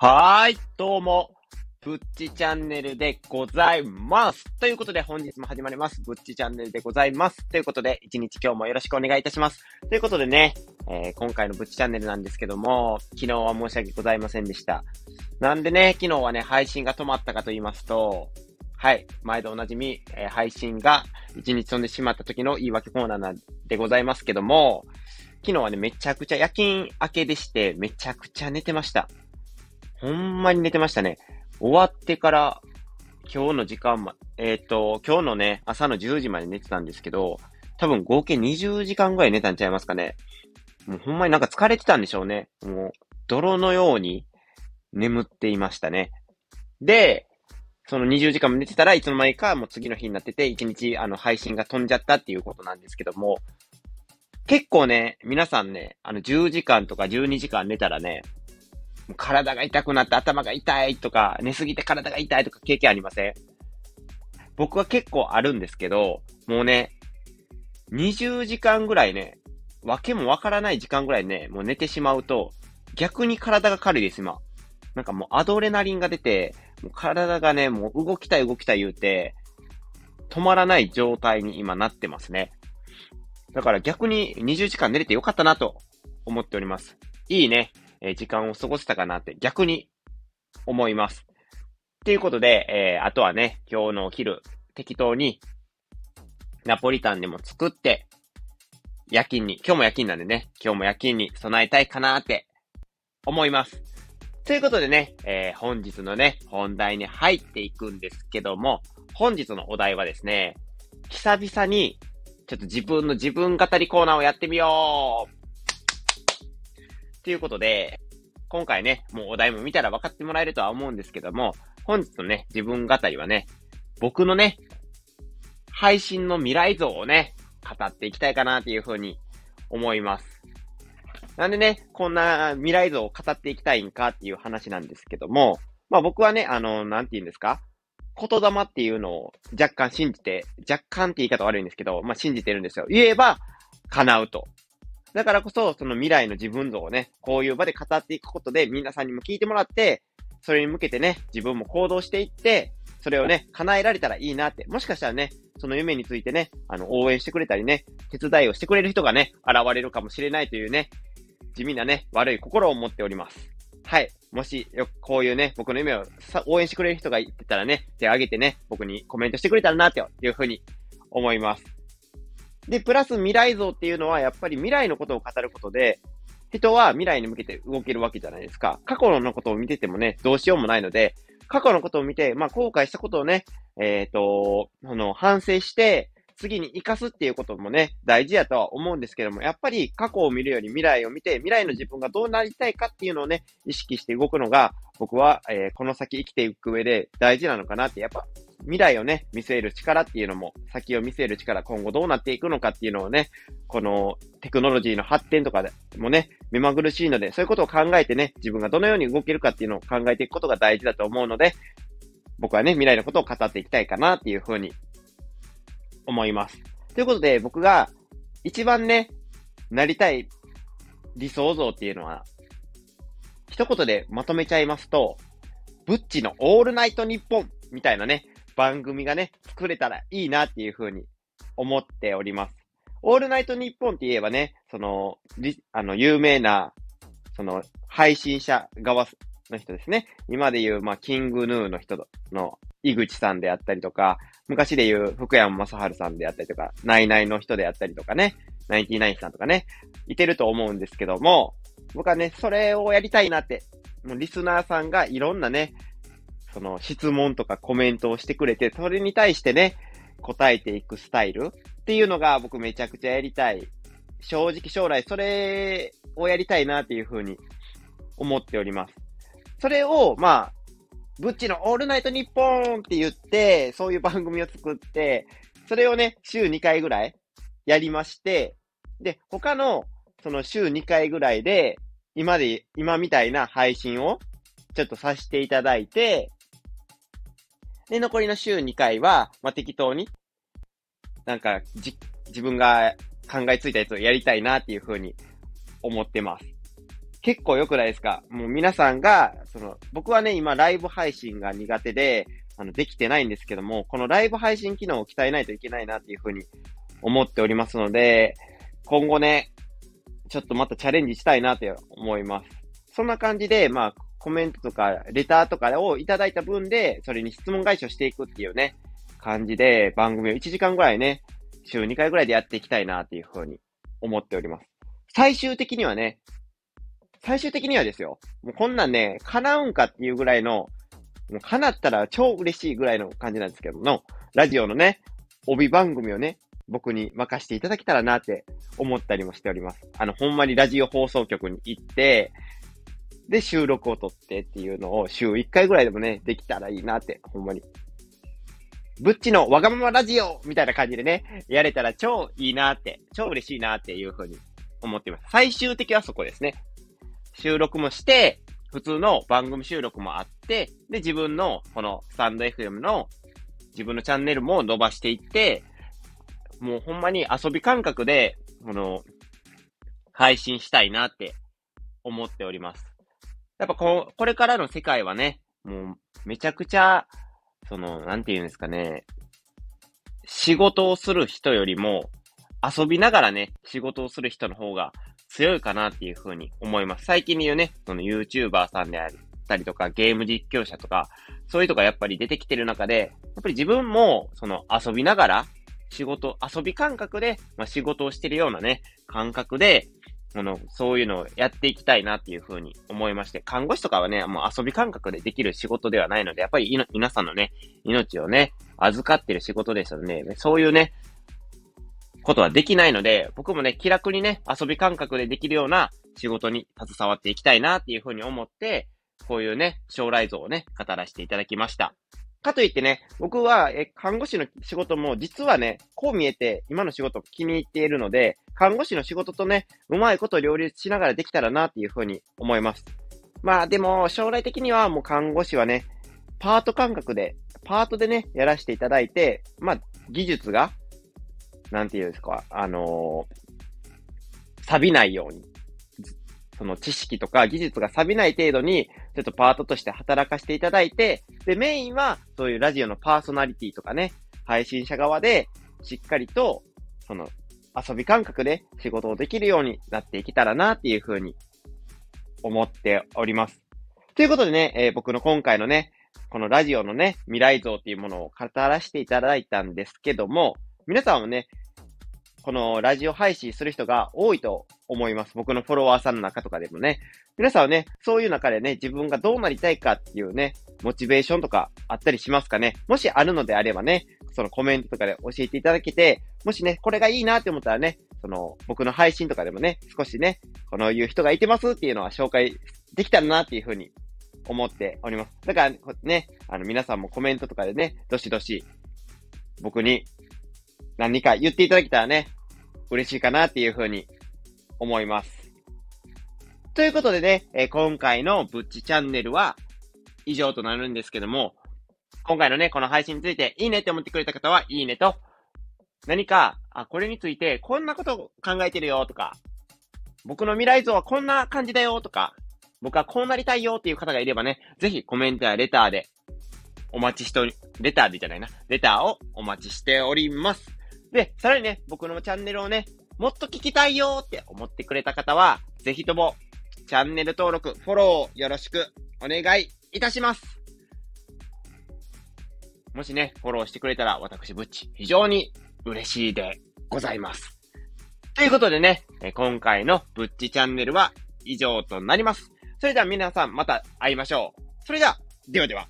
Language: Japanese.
はーい、どうも、ぶっちチャンネルでございます。ということで本日も始まります。ぶっちチャンネルでございます。ということで、一日今日もよろしくお願いいたします。ということでね、えー、今回のぶっちチャンネルなんですけども、昨日は申し訳ございませんでした。なんでね、昨日はね、配信が止まったかと言いますと、はい。毎度おなじみ、えー、配信が一日飛んでしまった時の言い訳コーナーでございますけども、昨日はね、めちゃくちゃ夜勤明けでして、めちゃくちゃ寝てました。ほんまに寝てましたね。終わってから、今日の時間ま、えっ、ー、と、今日のね、朝の10時まで寝てたんですけど、多分合計20時間ぐらい寝たんちゃいますかね。もうほんまになんか疲れてたんでしょうね。もう、泥のように眠っていましたね。で、その20時間も寝てたらいつの間にかもう次の日になってて、1日あの配信が飛んじゃったっていうことなんですけども、結構ね、皆さんね、あの10時間とか12時間寝たらね、体が痛くなって頭が痛いとか、寝すぎて体が痛いとか経験ありません？僕は結構あるんですけど、もうね、20時間ぐらいね、わけもわからない時間ぐらいね、もう寝てしまうと、逆に体が軽いです、今。なんかもうアドレナリンが出て、もう体がね、もう動きたい動きたい言うて、止まらない状態に今なってますね。だから逆に20時間寝れてよかったなと思っております。いいね。え、時間を過ごせたかなって逆に思います。ということで、えー、あとはね、今日のお昼、適当に、ナポリタンでも作って、夜勤に、今日も夜勤なんでね、今日も夜勤に備えたいかなって思います。ということでね、えー、本日のね、本題に入っていくんですけども、本日のお題はですね、久々に、ちょっと自分の自分語りコーナーをやってみようということで、今回ね、もうお題も見たら分かってもらえるとは思うんですけども、本日のね、自分語りはね、僕のね、配信の未来像をね、語っていきたいかなっていうふうに思います。なんでね、こんな未来像を語っていきたいんかっていう話なんですけども、まあ僕はね、あの、なんて言うんですか言霊っていうのを若干信じて、若干って言い方悪いんですけど、まあ信じてるんですよ。言えば叶うと。だからこそ、その未来の自分像をね、こういう場で語っていくことで、皆さんにも聞いてもらって、それに向けてね、自分も行動していって、それをね、叶えられたらいいなって、もしかしたらね、その夢についてね、あの、応援してくれたりね、手伝いをしてくれる人がね、現れるかもしれないというね、地味なね、悪い心を持っております。はい。もし、よこういうね、僕の夢を応援してくれる人がいてたらね、手を挙げてね、僕にコメントしてくれたらな、っていうふうに思います。で、プラス未来像っていうのは、やっぱり未来のことを語ることで、人は未来に向けて動けるわけじゃないですか。過去のことを見ててもね、どうしようもないので、過去のことを見て、まあ、後悔したことをね、えっ、ー、と、あの、反省して、次に活かすっていうこともね、大事やとは思うんですけども、やっぱり過去を見るより未来を見て、未来の自分がどうなりたいかっていうのをね、意識して動くのが、僕は、えー、この先生きていく上で大事なのかなって、やっぱ未来をね、見据える力っていうのも、先を見据える力、今後どうなっていくのかっていうのをね、このテクノロジーの発展とかでもね、目まぐるしいので、そういうことを考えてね、自分がどのように動けるかっていうのを考えていくことが大事だと思うので、僕はね、未来のことを語っていきたいかなっていうふうに思います。ということで、僕が一番ね、なりたい理想像っていうのは、一言でまとめちゃいますと、ブッチのオールナイトニッポンみたいなね、番組がね、作れたらいいなっていうふうに思っております。オールナイトニッポンって言えばね、その、あの、有名な、その、配信者側の人ですね。今で言う、まあ、キングヌーの人の井口さんであったりとか、昔で言う福山雅治さんであったりとか、ナイナイの人であったりとかね、ナインティナインさんとかね、いてると思うんですけども、僕はね、それをやりたいなって、もうリスナーさんがいろんなね、その質問とかコメントをしてくれて、それに対してね、答えていくスタイルっていうのが僕めちゃくちゃやりたい。正直将来それをやりたいなっていうふうに思っております。それを、まあ、ブッチのオールナイトニッポンって言って、そういう番組を作って、それをね、週2回ぐらいやりまして、で、他の、その週2回ぐらいで、今で、今みたいな配信をちょっとさせていただいて、で、残りの週2回は、まあ、適当に、なんか、じ、自分が考えついたやつをやりたいなっていうふうに思ってます。結構良くないですか？もう皆さんが、その、僕はね、今ライブ配信が苦手で、あの、できてないんですけども、このライブ配信機能を鍛えないといけないなっていうふうに思っておりますので、今後ね、ちょっとまたチャレンジしたいなって思います。そんな感じで、まあ、コメントとか、レターとかをいただいた分で、それに質問返しをしていくっていうね、感じで、番組を1時間ぐらいね、週2回ぐらいでやっていきたいなっていうふうに思っております。最終的にはね、最終的にはですよ、もうこんなんね、叶うんかっていうぐらいの、もう叶ったら超嬉しいぐらいの感じなんですけども、ラジオのね、帯番組をね、僕に任せていただけたらなって思ったりもしております。あの、ほんまにラジオ放送局に行って、で、収録を撮ってっていうのを週1回ぐらいでもね、できたらいいなって、ほんまに。ブッチのわがままラジオみたいな感じでね、やれたら超いいなって、超嬉しいなっていうふうに思っています。最終的はそこですね。収録もして、普通の番組収録もあって、で、自分のこのスタンド FM の自分のチャンネルも伸ばしていって、もうほんまに遊び感覚で、この、配信したいなって思っております。やっぱこ、これからの世界はね、もうめちゃくちゃ、その、なんて言うんですかね、仕事をする人よりも、遊びながらね、仕事をする人の方が強いかなっていうふうに思います。最近で言うね、その YouTuber さんであったりとか、ゲーム実況者とか、そういうとこがやっぱり出てきてる中で、やっぱり自分も、その遊びながら、仕事、遊び感覚で、まあ、仕事をしてるようなね、感覚で、この、そういうのをやっていきたいなっていうふうに思いまして、看護師とかはね、もう遊び感覚でできる仕事ではないので、やっぱり皆さんのね、命をね、預かってる仕事ですよね。そういうね、ことはできないので、僕もね、気楽にね、遊び感覚でできるような仕事に携わっていきたいなっていうふうに思って、こういうね、将来像をね、語らせていただきました。かといってね、僕は、え、看護師の仕事も実はね、こう見えて今の仕事気に入っているので、看護師の仕事とね、うまいこと両立しながらできたらなっていうふうに思います。まあでも、将来的にはもう看護師はね、パート感覚で、パートでね、やらせていただいて、まあ、技術が、なんていうんですか、あのー、錆びないように、その知識とか技術が錆びない程度に、ちょっとパートとして働かせていただいて、で、メインは、そういうラジオのパーソナリティとかね、配信者側で、しっかりと、その、遊び感覚で仕事をできるようになっていけたらなっていうふうに思っております。ということでね、えー、僕の今回のね、このラジオのね、未来像っていうものを語らせていただいたんですけども、皆さんもね、このラジオ配信する人が多いと思います。僕のフォロワーさんの中とかでもね。皆さんはね、そういう中でね、自分がどうなりたいかっていうね、モチベーションとかあったりしますかね？もしあるのであればね、そのコメントとかで教えていただけて、もしね、これがいいなって思ったらね、その、僕の配信とかでもね、少しね、このいう人がいてますっていうのは紹介できたらなっていうふうに思っております。だからね、あの皆さんもコメントとかでね、どしどし僕に何か言っていただけたらね、嬉しいかなっていうふうに思います。ということでね、え、今回のぶっちチャンネルは以上となるんですけども、今回のね、この配信についていいねって思ってくれた方はいいねと、何か、あ、これについてこんなこと考えてるよとか、僕の未来像はこんな感じだよとか、僕はこうなりたいよっていう方がいればね、ぜひコメントやレターでお待ちしており、レターでじゃないな、レターをお待ちしております。で、さらにね、僕のチャンネルをね、もっと聞きたいよって思ってくれた方は、ぜひとも、チャンネル登録、フォローよろしくお願いいたします。もしね、フォローしてくれたら、私、ブッチ、非常に嬉しいでございます。ということでね、今回のブッチチャンネルは以上となります。それでは皆さんまた会いましょう。それでは、ではでは。